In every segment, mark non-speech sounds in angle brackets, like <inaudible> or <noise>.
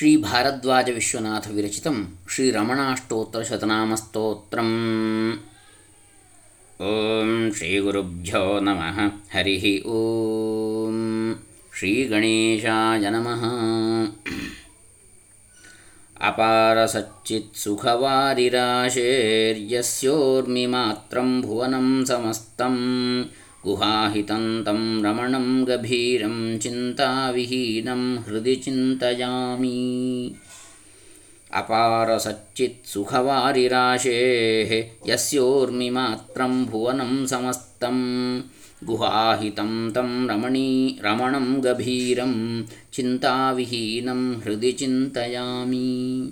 ಶ್ರೀ ಭಾರದ್ವಾಜ ವಿಶ್ವನಾಥ ವಿರಚಿತಂ ಶ್ರೀ ರಮಣಾಷ್ಟೋತ್ತರ ಶತನಾಮಸ್ತೋತ್ರಂ ಓಂ ಶ್ರೀ ಗುರುಭ್ಯೋ ನಮಃ ಹರಿ ಓಂ ಶ್ರೀ ಗಣೇಶಾಯ ನಮಃ ಅಪಾರ ಸಚ್ಚಿತ್ ಸುಖವಾರಿರಾಶೇರ್ಯಸ್ಯೋರ್ಮಿಮಾತ್ರಂ ಭುವನಂ ಸಮಸ್ತಂ गुहाहितं तं रमणं गभीरं चिन्ताविहीनं हृदि चिन्तयामि। अपारसच्चित्सुखवारिराशेः यस्योर्मिमात्रं भुवनं समस्तं। गुहाहितं तं रमणी रमणं गभीरं चिन्ताविहीनं हृदि चिन्तयामि।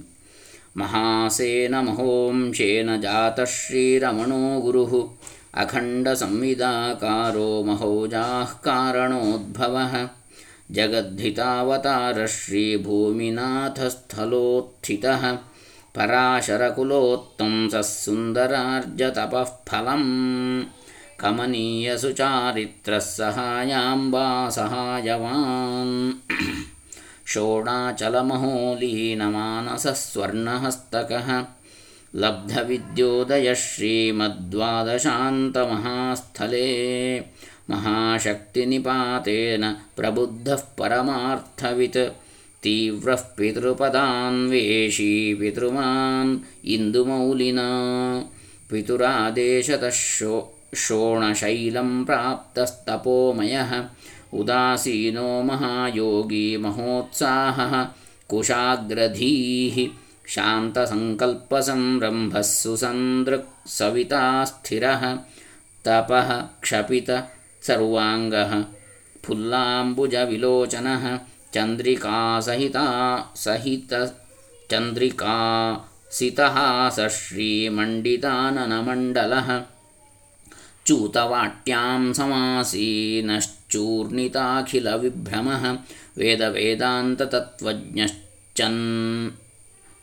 महासेनमहोंशेन जातः श्रीरमणो गुरुः अखण्डसंविदाकारो महोजाः कारणोद्भवः। जगद्धितावतारश्रीभूमिनाथस्थलोत्थितः। पराशरकुलोत्तंसः सुन्दरार्जतपः फलं कमनीयसुचारित्रः सहायाम्बा सहायवान्। <clears throat> शोणाचलमहोलीनमानसः स्वर्णहस्तकः लब्धविद्योदयः श्रीमद्वादशान्तमहास्थले महाशक्तिनिपातेन प्रबुद्धः परमार्थवित् तीव्रः पितृपदान्वेषी पितृमान् इन्दुमौलिना। पितुरादेशतः शो शोणशैलं प्राप्तस्तपोमयः उदासीनो महायोगी महोत्साहः कुशाग्रधीः शान्तसङ्कल्पसंरम्भः सुसन्दृक् सविता स्थिरः तपः क्षपितसर्वाङ्गः फुल्लाम्बुजविलोचनः चन्द्रिकासहिता सहित सहितचन्द्रिका सितहासश्रीमण्डिताननमण्डलः चूतवाट्यां समासीनश्चूर्णिताखिलविभ्रमः वेदवेदान्ततत्त्वज्ञश्चन्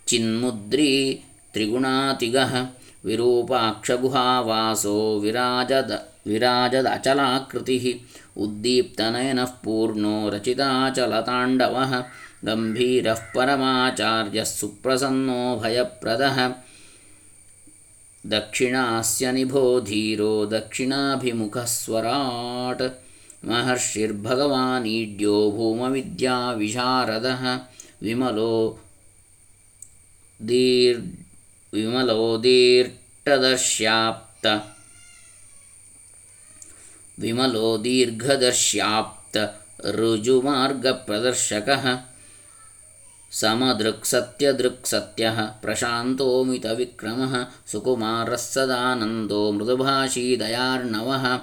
चिन्मुद्री त्रिगुणातिगः विरूपाक्षगुहावासो विराजद विराजदचलाकृतिः उद्दीप्तनयनः पूर्णो रचिताचलताण्डवः गम्भीरः परमाचार्यः सुप्रसन्नो भयप्रदः दक्षिणास्य निभो धीरो दक्षिणाभिमुखस्वराट् महर्षिर्भगवानीड्यो भूमविद्याविशारदः विमलो दीर् विमलोदीर्टदर्श्याप्त विमलो दीर्घदर्श्याप्त ऋजुमार्गप्रदर्शकः। समदृक्सत्यदृक्सत्यः प्रशान्तोमितविक्रमः सुकुमारः सदानन्दो मृदुभाषी दयार्णवः।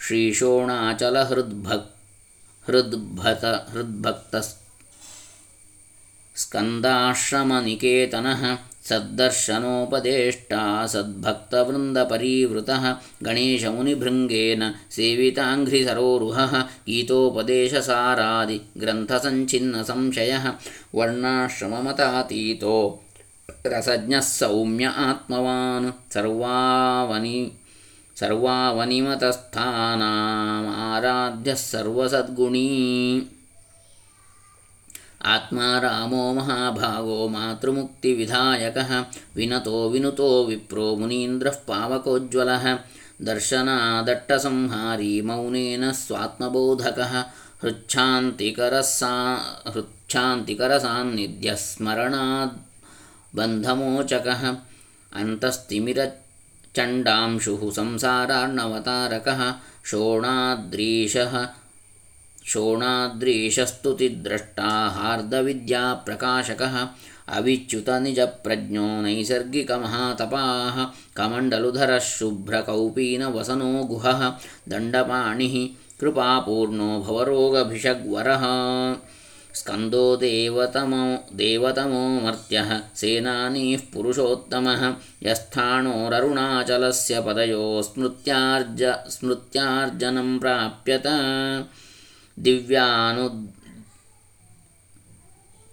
श्रीशोणाचलहृद्भक् हृद्भत हृद्भक्तस् स्कन्दाश्रमनिकेतनः सद्दर्शनोपदेष्टा सद्भक्तवृन्दपरीवृतः गणेशमुनिभृङ्गेन सेविताङ्घ्रिसरोरुहः गीतोपदेशसारादिग्रन्थसञ्छिन्नसंशयः वर्णाश्रममतातीतो रसज्ञः सौम्य आत्मवान् सर्वावनि सर्वावनिमतस्थानामाराध्यः सर्वसद्गुणी आत्मा रामो महाभागो मातृमुक्तिविधायकः, विनतो विनुतो विप्रो मुनीन्द्रः पावकोज्ज्वलः, दर्शनादट्टसंहारी मौनेन स्वात्मबोधकः, हृच्छान्तिकरसा हृच्छान्तिकरसान्निध्यः स्मरणाद् बन्धमोचकः अन्तस्तिमिरचण्डांशुः संसारार्णवतारकः, शोणाद्रीशः शोणाद्रीशस्तुतिद्रष्टा हार्दविद्याप्रकाशकः अविच्युतनिजप्रज्ञो नैसर्गिकमहातपाः कमण्डलुधरः शुभ्रकौपीनवसनो गुहः दण्डपाणिः कृपापूर्णो भवरोगभिषग्वरः। स्कन्दो देवतमो देवतमो मर्त्यः सेनानीः पुरुषोत्तमः यस्थाणोररुणाचलस्य पदयो स्मृत्यार्ज स्मृत्यार्जनं प्राप्यत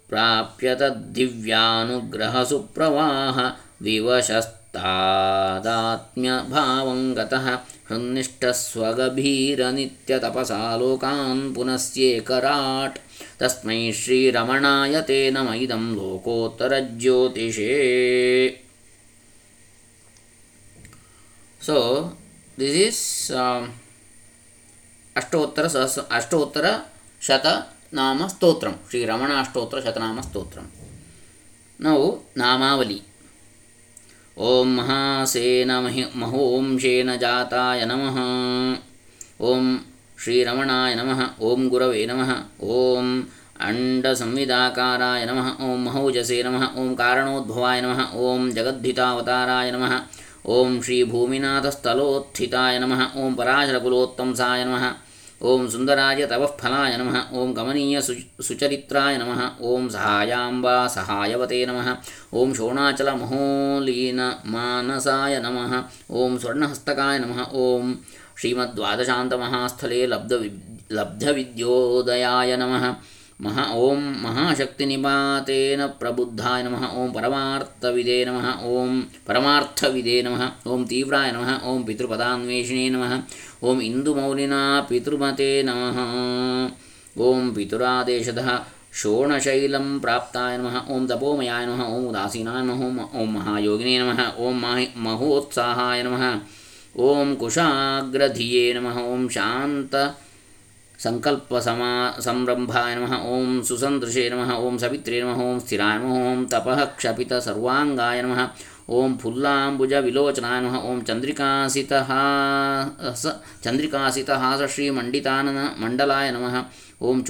प्राप्य तद्धिव्यानुग्रहसुप्रवाह विवशस्तादात्म्यभावं गतः सन्निष्ठस्वगभीरनित्यतपसा लोकान् पुनस्येकराट्। तस्मै श्रीरमणाय ते नम इदं लोकोत्तरज्योतिषे। सो दिस् इस् अष्टोत्तरसहस्र अष्टोत्तरशतनामस्तोत्रं श्रीरमणाष्टोत्तरशतनामस्तोत्रं नौ, नामावली। ॐ महासेन महि महोंशेन जाताय नम। ओं श्रीरमणा श्रीरमणाय ओं गुरव नम। ओं अंड संविदाकाराय नम। ओं महौजसे नम। ओं कारणोद्भवाय नम। ओं जगद्धितावताय नम। ఓం శ్రీ భూమినాథస్థలోత్థితాయ నమ ఓం పరాశరకులోత్తంసాయ నమ ఓం సుందరాయ తవఃఫలాయ నమ ఓం గమనీయ సుచరిత్రాయ నమ ఓం సహాయాంబా సహాయవతే నమ ఓం శోణాచల మహోలీన మానసాయ నమ ఓం స్వర్ణహస్తకాయ నమ ఓం శ్రీమద్వాదశాంతమహాస్థలే లబ్ధ లబ్ధవిద్యోదయాయ నమ ನಮಃ ಓಂ ಮಹಾಶಕ್ತಿ ಮಹಾ ಮಹಾಶಕ್ತಿನಿಪಾತೇನ ಪ್ರಬುದ್ಧಾಯ ನಮಃ ಓಂ ಪರಮಾರ್ಥವಿದೇ ನಮಃ ಓಂ ಪರಮಾರ್ಥವಿದೇ ನಮಃ ಓಂ ತೀವ್ರಾಯ ನಮಃ ಓಂ ಪಿತೃಪದಾನ್ವೇಷಿಣೇ ನಮಃ ಓಂ ಇಂದುಮೌಲಿನಾ ಪಿತೃಮತೆ ನಮಃ ಓಂ ಪಿತುರಾದೇಶದ ಶೋಣಶೈಲಂ ಪ್ರಾಪ್ತಾಯ ನಮಃ ಓಂ ತಪೋಮಯಾಯ ನಮಃ ಓಂ ಉದಾಸೀನಾಯ ನಮಃ ಓಂ ಮಹಾಯೋಗಿನೇ ನಮಃ ಓಂ ಮಾಹಿ ಮಹೋತ್ಸಾಹಾಯ ನಮಃ ಓಂ ಕುಶಾಗ್ರಧಿಯೇ ನಮಃ ಓಂ ಶಾಂತ सङ्कल्पसमा संरंभाय नमः ॐ सुसंदृशे नमः ॐ सवित्रे नमः ॐ स्थिराय नमः ॐ तपः क्षपितसर्वाङ्गाय नमः नम ओं नमः ॐ चन्द्रिकासितहास चन्द्रिकासितहासश्रीमण्डितानन मण्डलाय नमः नम ओं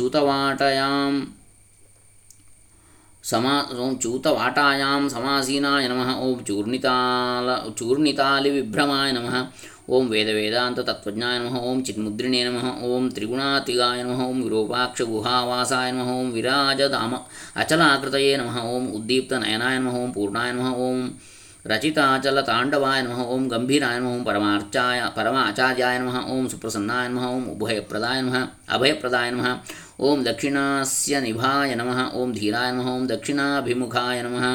समा ॐ चूतवाटायां समासीनाय नमः ओं चूर्णिताल, चूर्णितालिविभ्रमाय नमः ಓಂ ಚೂರ್ಣಿತಾಲ ಚೂರ್ಣಿತಾಲಿವಿಭ್ರಮಾಯ ನಮಃ ಓಂ ವೇದ ವೇದಾಂತ ತತ್ವಜ್ಞಾಯ ನಮಃ ಓಂ ಚಿನ್ಮುದ್ರಿಣೇ ನಮಃ ಓಂ ತ್ರಿಗುಣಾತಿಗಾಯ ನಮಃ ಓಂ ವಿರೂಪಾಕ್ಷ ಗುಹಾವಾಸಾಯ ನಮಃ ಓಂ ವಿರಾಜಧಾಮ ಅಚಲಾಕೃತಯೇ ನಮಃ ಓಂ ಉದ್ದೀಪ್ತ ನಯನಾಯ ನಮಃ ಓಂ ಪೂರ್ಣಾಯ ನಮಃ ಓಂ ರಚಿತಾಚಲ ತಾಂಡವಾಯ ನಮಃ ಓಂ ಗಂಭೀರಾಯ ನಮಃ ಓಂ ಪರಮಾರ್ಚಾಯ ಪರಮಾಚಾರ್ಯಾಯ ನಮಃ ಓಂ ಸುಪ್ರಸನ್ನಾಯ ನಮಃ ಓಂ ಉಭಯಪ್ರದಾಯ ನಮಃ ಅಭಯಪ್ರದಾಯ ನಮಃ ಓಂ ದಕ್ಷಿಣಾಸ್ಯ ನಿಭಾಯ ನಮಃ ಓಂ ಧೀರಾಯ ನಮಃ ಓಂ ದಕ್ಷಿಣಾಭಿಮುಖಾಯ ನಮಃ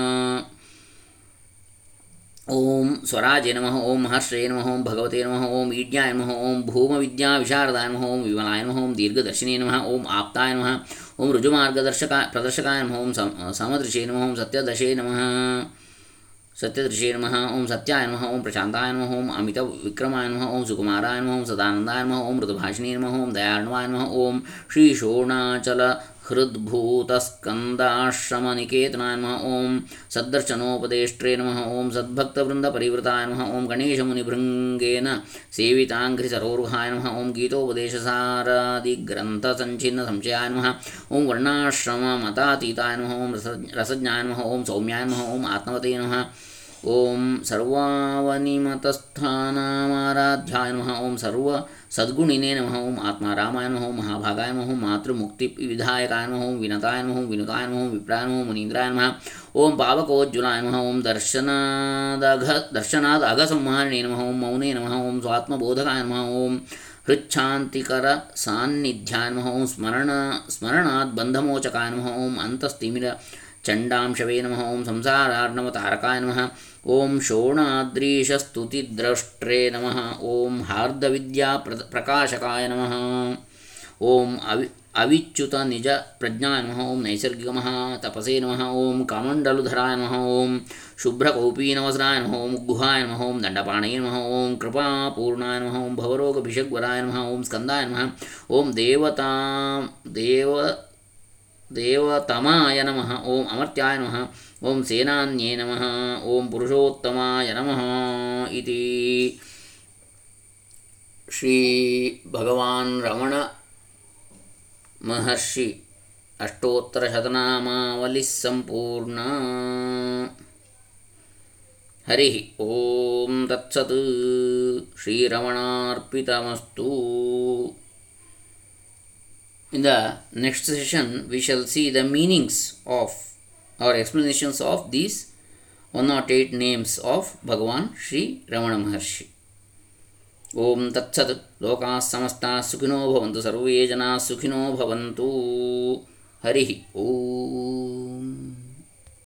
ಓಂ ಸ್ವರಾಜೇ ನಮಃ ಓಂ ಮಹರ್ಷೇ ನಮಃ ಓಂ ಭಗವತೆ ನಮಃ ಓಂ ಈಡ್ಯಾಯ ನಮಃ ಓಂ ಭೂಮವಿದ್ಯಾ ವಿಶಾರದಾಯ ನಮಃ ಓಂ ವಿಮಲಾಯ ನಮಃ ಓಂ ದೀರ್ಘದರ್ಶಿನೇ ನಮಃ ಓಂ ಆಪ್ತಾಯ ನಮಃ ಓಂ ಋಜುಮಾರ್ಗದರ್ಶಕ ಪ್ರದರ್ಶಕಾಯ ನಮಃ ಓಂ ಸಮದೃಶೇ ನಮಃ ಓಂ ಸತ್ಯದಶೇ ನಮಃ सत्यदृशे नमः ओं सत्याय नमः ओं प्रशान्ताय नमः ओं अमितविक्रमाय नमः ओं सुकुमाराय नमः ओं सदानन्दाय नमः ओं मृदुभाषिणे नमः ओं दयार्णवाय नमः ओं श्रीशोणाचल हृद्भूतस्कन्दाश्रमनिकेतनाय नमः ॐ सद्दर्शनोपदेष्ट्रे नमः ॐ सद्भक्तवृन्दपरिवृताय नमः ॐ गणेशमुनिभृङ्गेन सेविताङ्घ्रिसरोरुहाय नमः ॐ गीतोपदेशसारादिग्रन्थसञ्छिन्नसंशयाय नमः ॐ वर्णाश्रममतातीताय नमः ॐ रस रसज्ञाय नमः ॐ सौम्याय नमः ॐ आत्मवते नमः ॐ सर्वावनिमतस्थानामाराध्याय नमः ओम सर्व सद्गुणिने नमः ओम आत्मा रामाय नमः ओम महाभागाय नमः मुक्ति विधायकाय नमः ओम विनताय नमः ओम विनुताय नमः ओम विप्राय नमः मुनीन्द्राय नमः ओम पावकोज्जुलाय नमः ओम दर्शनादघ अघ अघसंहारिणे नमः ओम मौने नमः ओम स्वात्मबोधकाय नमः ओम हृच्छान्तिकर सान्निध्याय नमः ओम स्मरण स्मरणाद बंधमोचकाय नमः ओम अंतस्तिमिर ಚಂಡಾಂಶವೇ ನಮಃ ಓಂ ಸಂಸಾರಾರ್ಣವತಾರಕಾಯ ನಮಃ ಓಂ ಶೋಣಾದ್ರೀಶಸ್ತುತಿದ್ರಷ್ಟ್ರೇ ನಮಃ ಓಂ ಹಾರ್ದವಿದ್ಯಾ ಪ್ರ ಪ್ರಕಾಶಕಾಯ ನಮಃ ಓಂ ಅವಿ ಅವಿಚ್ಯುತ ನಿಜ ಪ್ರಜ್ಞಾಯ ನಮಃ ಓಂ ನೈಸರ್ಗಿಕಮಃ ತಪಸೇ ನಮಃ ಓಂ ಕಮಂಡಲುಧರಾಯ ನಮಃ ಓಂ ಶುಭ್ರಕೌಪೀನವಸರಾಯ ನಮಃ ಓಂ ಗುಹಾಯ ನಮಃ ಓಂ ದಂಡಪಾಣಯೇ ನಮಃ ಓಂ ಕೃಪಾಪೂರ್ಣಾಯ ನಮಃ ಓಂ ಭವರೋಗಭಿಷಗ್ವರಾಯ ನಮಃ ಓಂ ಸ್ಕಂದಾಯ ನಮಃ ಓಂ ದೇವತಾ ದೇವ देवतमाय नम। ओं अमर्त्याय नम। ओं सेनान्ये नम। ओं पुरुषोत्तमाय नमः इति। श्रीभगवान् रमणमहर्षि अष्टोत्तरशतनामावलिः सम्पूर्णा। हरिः ॐ तत्सत्। श्रीरमणार्पितमस्तु। In the next session, we shall see the meanings of or explanations of these 108 names of Bhagavan Sri Ramana Maharshi. ॐ तत्सत् लोकाः समस्ताः सुखिनो भवन्तु सर्वे जनाः सुखिनो भवन्तु हरिः ॐ